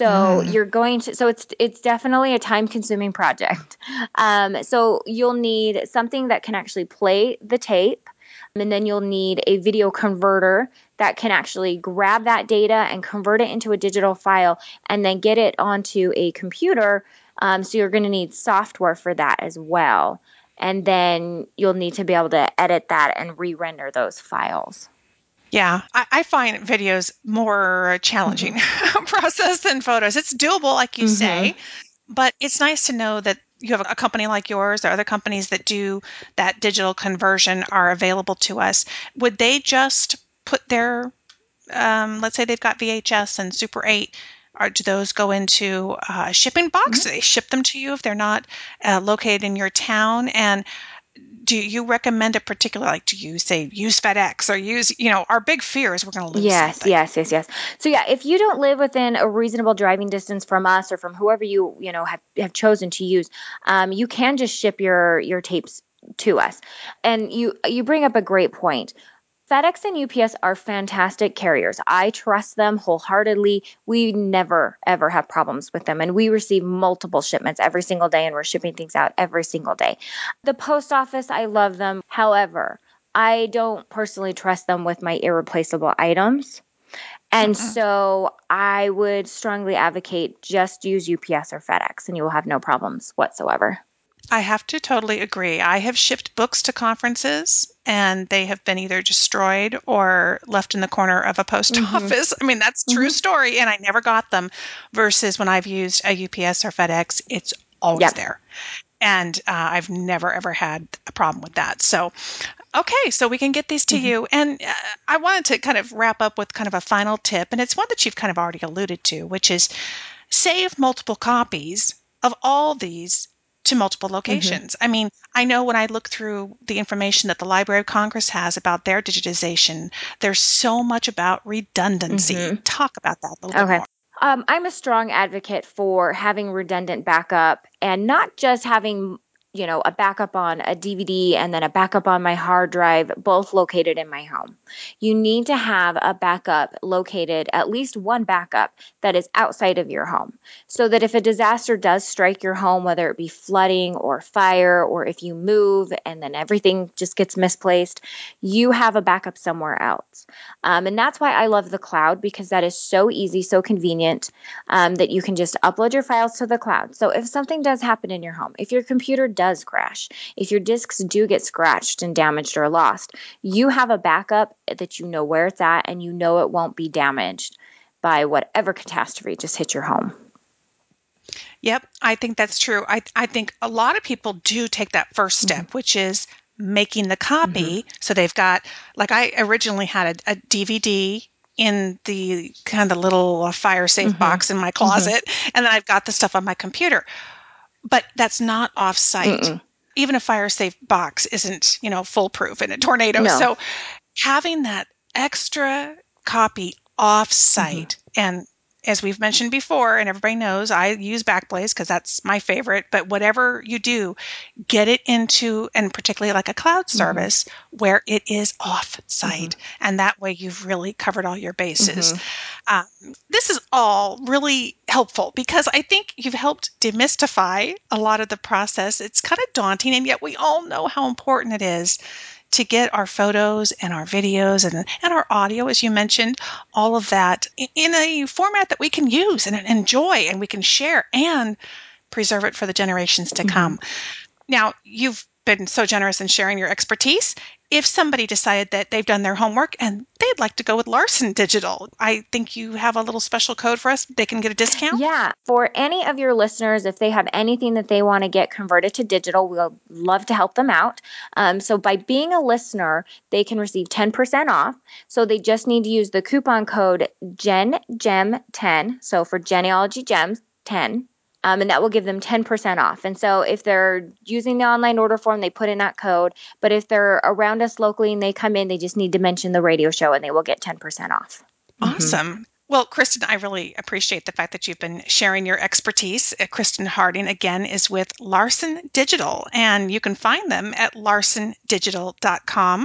So Mm. you're going to so it's it's definitely a time consuming project. Um, so you'll need something that can actually play the tape, and then you'll need a video converter that can actually grab that data and convert it into a digital file, and then get it onto a computer. Um, so you're going to need software for that as well, and then you'll need to be able to edit that and re-render those files. Yeah, I, I find videos more challenging [LAUGHS] process than photos. It's doable, like you Mhm. say, but it's nice to know that you have a company like yours or other companies that do that digital conversion are available to us. Would they just put their, um, let's say they've got VHS and Super 8, or do those go into a shipping box? Do they ship them to you if they're not uh, located in your town? And do you recommend a particular, like, do you say use FedEx or use, you know, our big fear is we're going to lose Yes, something. yes, yes, yes. So yeah, if you don't live within a reasonable driving distance from us or from whoever you you know have, have chosen to use, um, you can just ship your your tapes to us. And you you bring up a great point. FedEx and UPS are fantastic carriers. I trust them wholeheartedly. We never ever have problems with them and we receive multiple shipments every single day and we're shipping things out every single day. The post office, I love them. However, I don't personally trust them with my irreplaceable items. And Mm-mm. so I would strongly advocate just use UPS or FedEx and you will have no problems whatsoever. I have to totally agree. I have shipped books to conferences and they have been either destroyed or left in the corner of a post Mhm. office. I mean, that's a true Mhm. story and I never got them versus when I've used a UPS or FedEx, it's always Yep. there. And uh, I've never ever had a problem with that. So, okay, so we can get these to Mhm. you. And uh, I wanted to kind of wrap up with kind of a final tip, and it's one that you've kind of already alluded to, which is save multiple copies of all these to multiple locations. I mean, I know when I look through the information that the Library of Congress has about their digitization, there's so much about redundancy. Mhm. Talk about that a little Okay. bit more. Um, I'm a strong advocate for having redundant backup and not just having you know, a backup on a DVD and then a backup on my hard drive, both located in my home. You need to have a backup located, at least one backup that is outside of your home, so that if a disaster does strike your home, whether it be flooding or fire, or if you move and then everything just gets misplaced, you have a backup somewhere else. Um, and that's why I love the cloud because that is so easy, so convenient um, that you can just upload your files to the cloud. So if something does happen in your home, if your computer does crash, if your disks do get scratched and damaged or lost, you have a backup that you know where it's at and you know it won't be damaged by whatever catastrophe just hit your home. Yep, I think that's true. I, I think a lot of people do take that first step, mm-hmm. which is making the copy. Mm-hmm. So they've got, like, I originally had a, a DVD in the kind of little uh, fire safe mm-hmm. box in my closet, and then I've got the stuff on my computer but that's not off site. Mm-mm. Even a fire safe box isn't, you know, foolproof in a tornado. No. So having that extra copy off site mm-hmm. and as we've mentioned before, and everybody knows, I use Backblaze because that's my favorite. But whatever you do, get it into, and particularly like a cloud mm-hmm. service mm-hmm. where it is off site. Mm-hmm. And that way you've really covered all your bases. Mm-hmm. Um, this is all really helpful because I think you've helped demystify a lot of the process. It's kind of daunting, and yet we all know how important it is to get our photos and our videos and, and our audio, as you mentioned, all of that in a format that we can use and enjoy and we can share and preserve it for the generations to mm-hmm. come. Now, you've been so generous in sharing your expertise. If somebody decided that they've done their homework and they'd like to go with Larsen Digital, I think you have a little special code for us. They can get a discount. Yeah. For any of your listeners, if they have anything that they want to get converted to digital, we'll love to help them out. Um, so by being a listener, they can receive 10% off. So they just need to use the coupon code GenGem10. So for genealogy gems, 10 um, and that will give them 10% off. And so if they're using the online order form, they put in that code. But if they're around us locally and they come in, they just need to mention the radio show and they will get 10% off. Awesome. Mm-hmm. Well, Kristen, I really appreciate the fact that you've been sharing your expertise. Uh, Kristen Harding, again, is with Larsen Digital, and you can find them at larsendigital.com.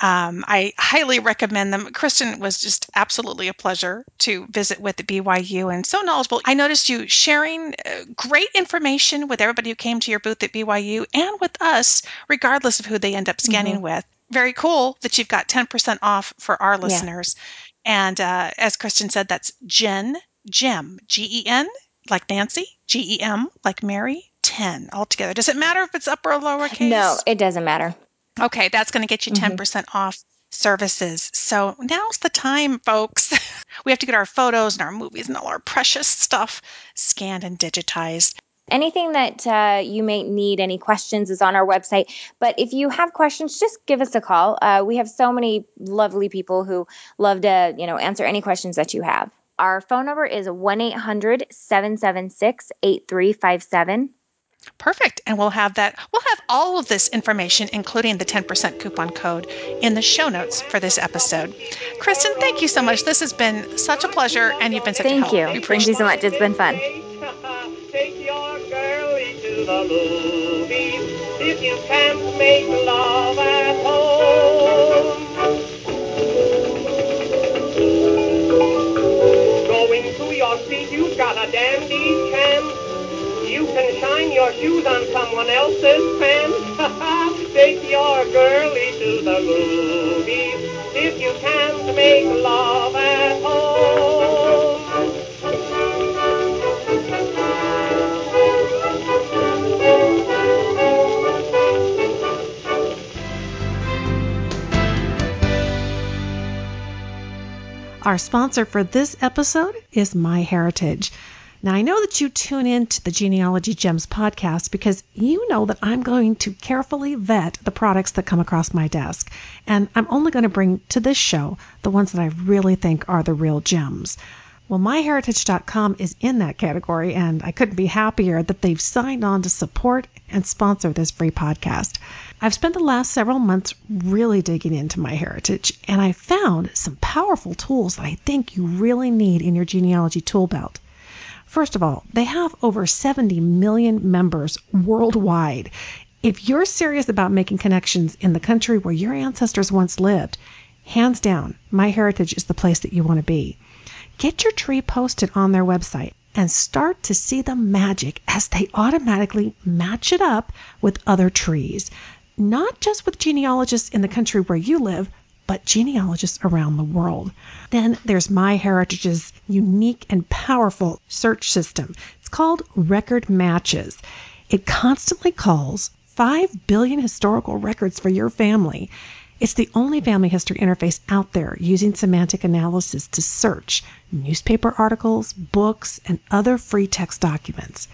Um, I highly recommend them. Kristen was just absolutely a pleasure to visit with at BYU and so knowledgeable. I noticed you sharing uh, great information with everybody who came to your booth at BYU and with us, regardless of who they end up scanning mm-hmm. with very cool that you've got 10% off for our listeners. Yeah. And uh, as Kristen said, that's Gen Gem, G E N, like Nancy, G E M, like Mary, 10 altogether. Does it matter if it's upper or lowercase? No, it doesn't matter. Okay, that's going to get you 10% mm-hmm. percent off services. So now's the time, folks. [LAUGHS] we have to get our photos and our movies and all our precious stuff scanned and digitized. Anything that uh, you may need, any questions, is on our website. But if you have questions, just give us a call. Uh, we have so many lovely people who love to, you know, answer any questions that you have. Our phone number is 1 800 776 8357. Perfect. And we'll have that, we'll have all of this information, including the 10% coupon code, in the show notes for this episode. Kristen, thank you so much. This has been such a pleasure, and you've been such thank a help. you. Thank you so much. It's been fun. Take your girlie to the movies if you can't make love at home. Going to your seat, you've got a dandy chance. You can shine your shoes on someone else's pants. [LAUGHS] Take your girlie to the movies if you can't make love at home. Our sponsor for this episode is MyHeritage. Now, I know that you tune in to the Genealogy Gems podcast because you know that I'm going to carefully vet the products that come across my desk. And I'm only going to bring to this show the ones that I really think are the real gems. Well, myheritage.com is in that category, and I couldn't be happier that they've signed on to support and sponsor this free podcast. I've spent the last several months really digging into my heritage, and I found some powerful tools that I think you really need in your genealogy tool belt. First of all, they have over 70 million members worldwide. If you're serious about making connections in the country where your ancestors once lived, hands down, MyHeritage is the place that you want to be. Get your tree posted on their website and start to see the magic as they automatically match it up with other trees, not just with genealogists in the country where you live, but genealogists around the world. Then there's MyHeritage's unique and powerful search system. It's called Record Matches. It constantly calls 5 billion historical records for your family. It's the only family history interface out there using semantic analysis to search newspaper articles, books, and other free text documents.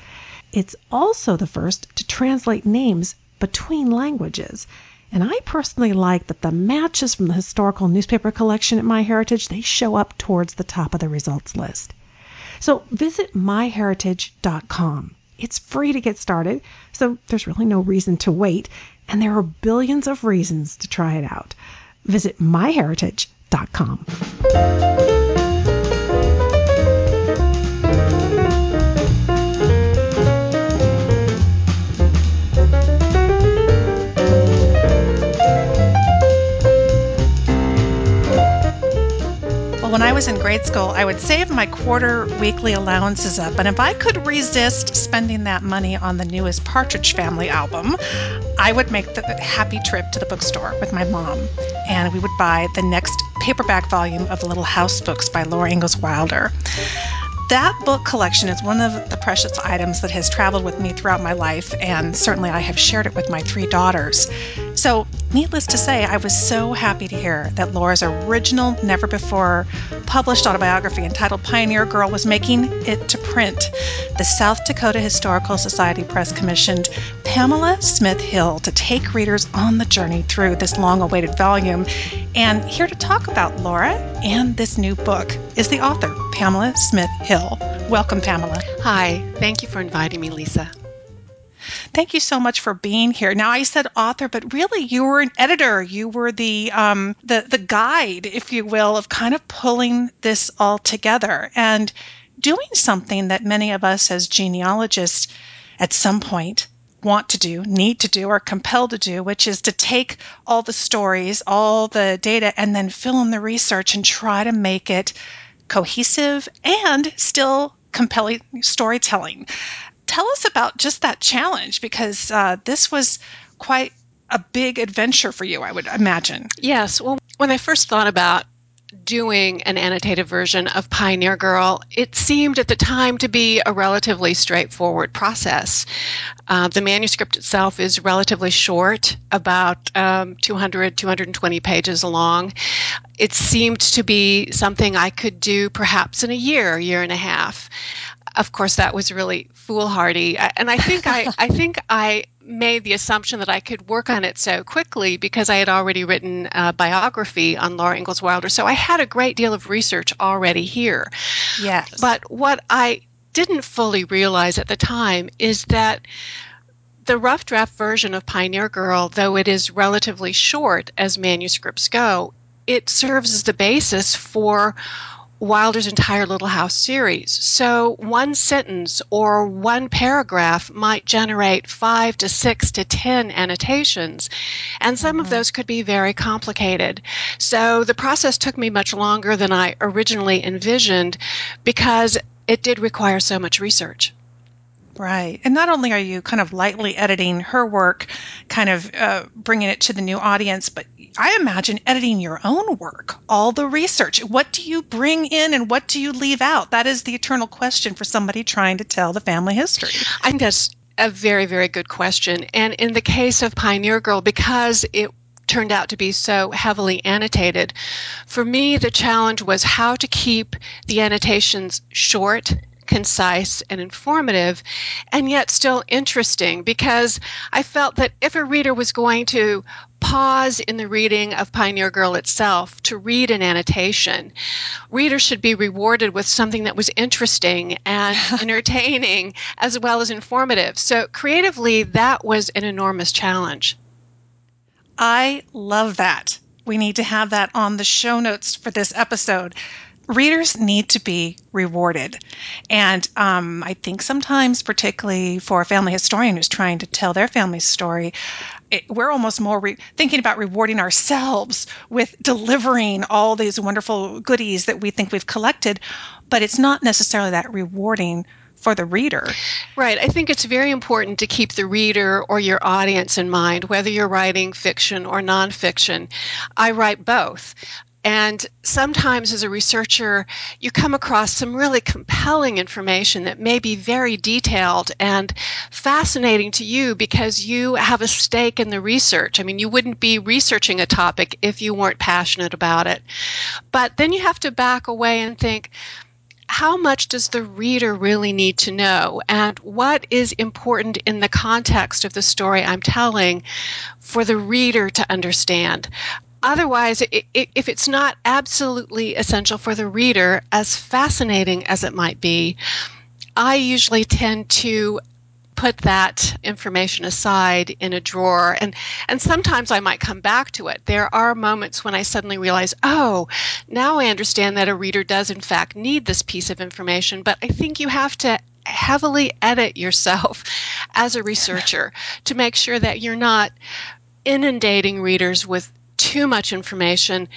It's also the first to translate names between languages. And I personally like that the matches from the historical newspaper collection at MyHeritage, they show up towards the top of the results list. So visit myheritage.com. It's free to get started, so there's really no reason to wait, and there are billions of reasons to try it out. Visit myheritage.com. when I was in grade school, I would save my quarter weekly allowances up, and if I could resist spending that money on the newest Partridge Family album, I would make the happy trip to the bookstore with my mom, and we would buy the next paperback volume of The Little House Books by Laura Ingalls Wilder. That book collection is one of the precious items that has traveled with me throughout my life, and certainly I have shared it with my three daughters. So, needless to say, I was so happy to hear that Laura's original, never before published autobiography entitled Pioneer Girl was making it to print. The South Dakota Historical Society Press commissioned Pamela Smith Hill to take readers on the journey through this long awaited volume. And here to talk about Laura and this new book is the author, Pamela Smith Hill. Welcome, Pamela. Hi, thank you for inviting me, Lisa. Thank you so much for being here. Now, I said author, but really, you were an editor. You were the um, the the guide, if you will, of kind of pulling this all together and doing something that many of us as genealogists, at some point, want to do, need to do, or compelled to do, which is to take all the stories, all the data, and then fill in the research and try to make it cohesive and still compelling storytelling tell us about just that challenge because uh, this was quite a big adventure for you, I would imagine. Yes. Well, when I first thought about doing an annotated version of Pioneer Girl, it seemed at the time to be a relatively straightforward process. Uh, the manuscript itself is relatively short, about um, 200, 220 pages long. It seemed to be something I could do perhaps in a year, year and a half of course, that was really foolhardy. And I think I, I think I made the assumption that I could work on it so quickly because I had already written a biography on Laura Ingalls Wilder. So I had a great deal of research already here. Yes. But what I didn't fully realize at the time is that the rough draft version of Pioneer Girl, though it is relatively short as manuscripts go, it serves as the basis for Wilder's entire Little House series. So one sentence or one paragraph might generate five to six to ten annotations, and some mm-hmm. of those could be very complicated. So the process took me much longer than I originally envisioned because it did require so much research. Right. And not only are you kind of lightly editing her work, kind of uh, bringing it to the new audience, but I imagine editing your own work, all the research. What do you bring in and what do you leave out? That is the eternal question for somebody trying to tell the family history. I think that's a very, very good question. And in the case of Pioneer Girl, because it turned out to be so heavily annotated, for me, the challenge was how to keep the annotations short concise and informative, and yet still interesting because I felt that if a reader was going to pause in the reading of Pioneer Girl itself to read an annotation, readers should be rewarded with something that was interesting and [LAUGHS] entertaining as well as informative. So, creatively, that was an enormous challenge. I love that. We need to have that on the show notes for this episode readers need to be rewarded. And um, I think sometimes, particularly for a family historian who's trying to tell their family's story, it, we're almost more re- thinking about rewarding ourselves with delivering all these wonderful goodies that we think we've collected, but it's not necessarily that rewarding for the reader. Right. I think it's very important to keep the reader or your audience in mind, whether you're writing fiction or nonfiction. I write both. And sometimes, as a researcher, you come across some really compelling information that may be very detailed and fascinating to you because you have a stake in the research. I mean, you wouldn't be researching a topic if you weren't passionate about it. But then you have to back away and think, how much does the reader really need to know? And what is important in the context of the story I'm telling for the reader to understand? Otherwise, if it's not absolutely essential for the reader, as fascinating as it might be, I usually tend to put that information aside in a drawer and and sometimes I might come back to it. There are moments when I suddenly realize, "Oh, now I understand that a reader does in fact need this piece of information." But I think you have to heavily edit yourself [LAUGHS] as a researcher to make sure that you're not inundating readers with too much information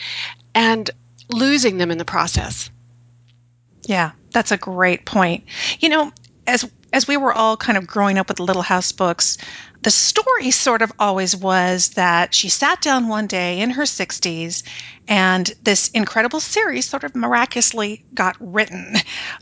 and losing them in the process. Yeah, that's a great point. You know, as as we were all kind of growing up with the Little House books, the story sort of always was that she sat down one day in her 60s and this incredible series sort of miraculously got written.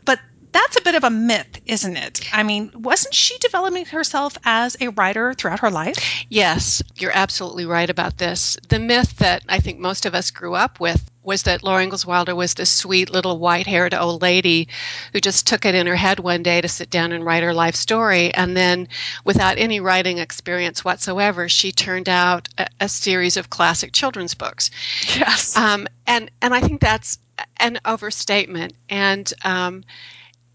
But that's a bit of a myth, isn't it? I mean, wasn't she developing herself as a writer throughout her life? Yes, you're absolutely right about this. The myth that I think most of us grew up with was that Laura Ingalls Wilder was this sweet little white haired old lady who just took it in her head one day to sit down and write her life story. And then, without any writing experience whatsoever, she turned out a, a series of classic children's books. Yes. Um, and, and I think that's an overstatement. And, um,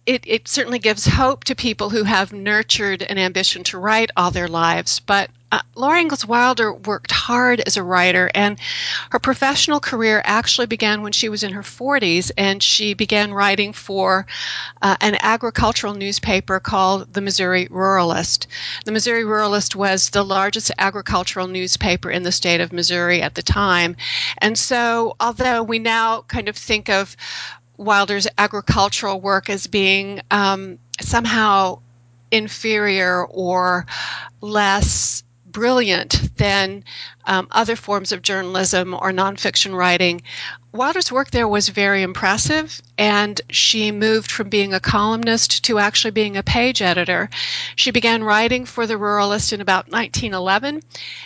it, it certainly gives hope to people who have nurtured an ambition to write all their lives. But uh, Laura Ingalls Wilder worked hard as a writer, and her professional career actually began when she was in her 40s, and she began writing for uh, an agricultural newspaper called the Missouri Ruralist. The Missouri Ruralist was the largest agricultural newspaper in the state of Missouri at the time. And so, although we now kind of think of Wilder's agricultural work as being um, somehow inferior or less brilliant than um, other forms of journalism or nonfiction writing. Wilder's work there was very impressive, and she moved from being a columnist to actually being a page editor. She began writing for the Ruralist in about 1911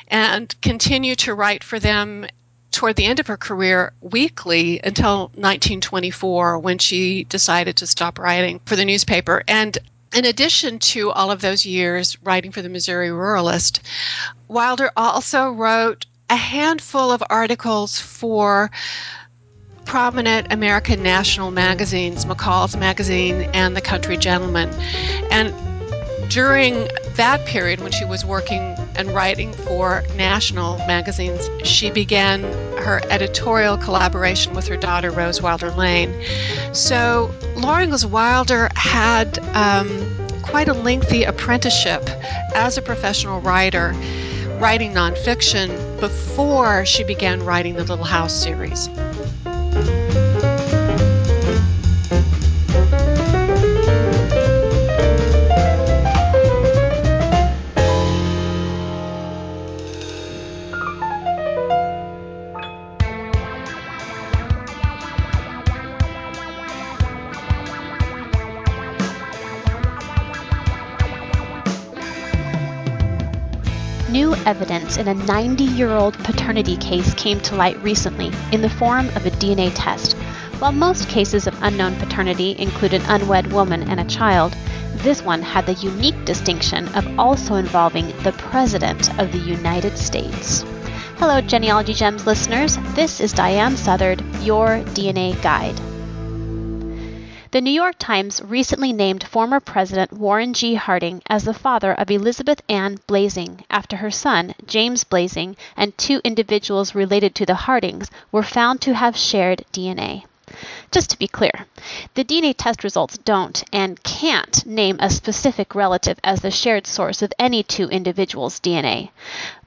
and continued to write for them toward the end of her career weekly until 1924 when she decided to stop writing for the newspaper. And in addition to all of those years writing for the Missouri Ruralist, Wilder also wrote a handful of articles for prominent American national magazines, McCall's Magazine and The Country Gentleman. And during that period when she was working and writing for national magazines, she began her editorial collaboration with her daughter Rose Wilder Lane. So Laura Ingalls Wilder had um, quite a lengthy apprenticeship as a professional writer, writing nonfiction before she began writing the Little House series. Evidence in a 90 year old paternity case came to light recently in the form of a DNA test. While most cases of unknown paternity include an unwed woman and a child, this one had the unique distinction of also involving the President of the United States. Hello, Genealogy Gems listeners. This is Diahan Southard, your DNA guide. The New York Times recently named former President Warren G. Harding as the father of Elizabeth Ann Blaesing after her son, James Blaesing, and two individuals related to the Hardings were found to have shared DNA. Just to be clear, the DNA test results don't and can't name a specific relative as the shared source of any two individuals' DNA.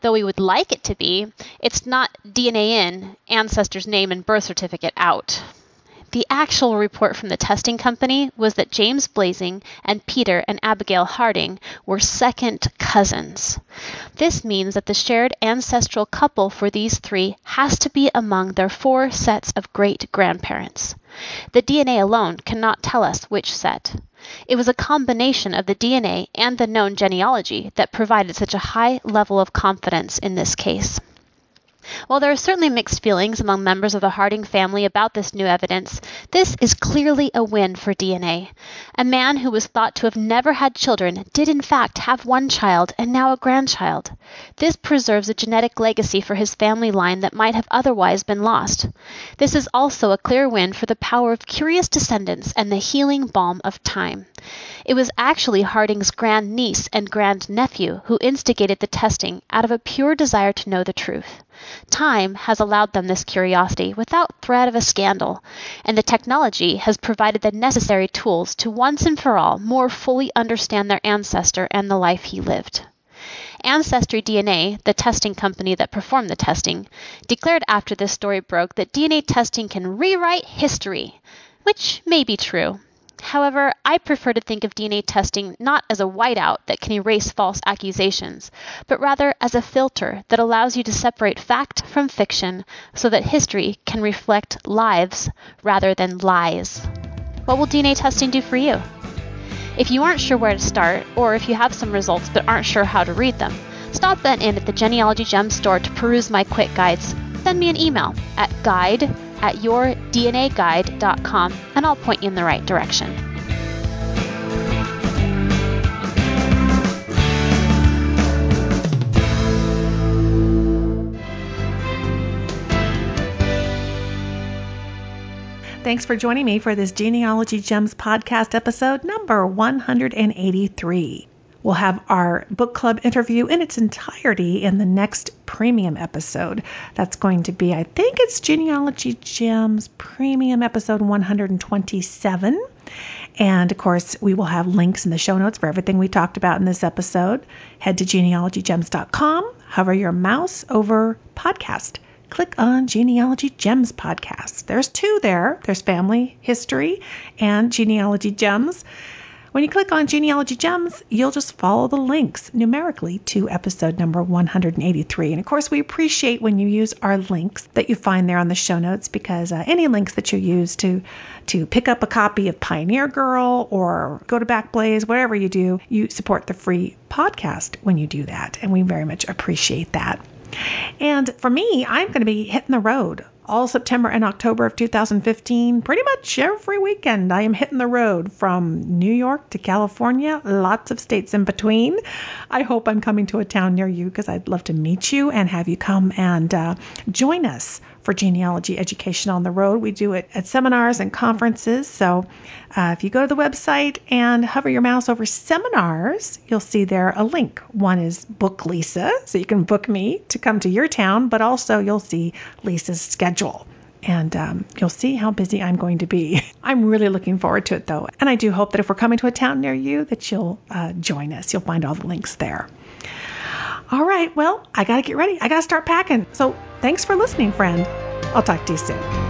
Though we would like it to be, it's not DNA in, ancestor's name and birth certificate out. The actual report from the testing company was that James Blaesing and Peter and Abigail Harding were second cousins. This means that the shared ancestral couple for these three has to be among their four sets of great grandparents. The DNA alone cannot tell us which set. It was a combination of the DNA and the known genealogy that provided such a high level of confidence in this case. While there are certainly mixed feelings among members of the Harding family about this new evidence, this is clearly a win for DNA. A man who was thought to have never had children did in fact have one child and now a grandchild. This preserves a genetic legacy for his family line that might have otherwise been lost. This is also a clear win for the power of curious descendants and the healing balm of time. It was actually Harding's grand niece and grand nephew who instigated the testing out of a pure desire to know the truth. Time has allowed them this curiosity without threat of a scandal, and the technology has provided the necessary tools to once and for all more fully understand their ancestor and the life he lived. Ancestry DNA, the testing company that performed the testing, declared after this story broke that DNA testing can rewrite history, which may be true. However, I prefer to think of DNA testing not as a whiteout that can erase false accusations, but rather as a filter that allows you to separate fact from fiction so that history can reflect lives rather than lies. What will DNA testing do for you? If you aren't sure where to start, or if you have some results but aren't sure how to read them, stop then in at the Genealogy Gem store to peruse my quick guides. Send me an email at guide at yourdnaguide.com and I'll point you in the right direction. Thanks for joining me for this Genealogy Gems podcast episode number 183. We'll have our book club interview in its entirety in the next premium episode. That's going to be, I think it's Genealogy Gems premium episode 127. And of course, we will have links in the show notes for everything we talked about in this episode. Head to genealogygems.com, hover your mouse over podcast. Click on Genealogy Gems podcast. There's two there. There's Family History and Genealogy Gems. When you click on Genealogy Gems, you'll just follow the links numerically to episode number 183. And of course, we appreciate when you use our links that you find there on the show notes because uh, any links that you use to to pick up a copy of Pioneer Girl or go to Backblaze, whatever you do, you support the free podcast when you do that, and we very much appreciate that. And for me, I'm going to be hitting the road all September and October of 2015. Pretty much every weekend, I am hitting the road from New York to California, lots of states in between. I hope I'm coming to a town near you because I'd love to meet you and have you come and uh, join us for genealogy education on the road. We do it at seminars and conferences. So uh, if you go to the website and hover your mouse over seminars, you'll see there a link. One is Book Lisa, so you can book me to come to your town, but also you'll see Lisa's schedule and um, you'll see how busy I'm going to be. [LAUGHS] I'm really looking forward to it though, and I do hope that if we're coming to a town near you, that you'll uh, join us. You'll find all the links there. All right, well, I got to get ready. I got to start packing. So thanks for listening, friend. I'll talk to you soon.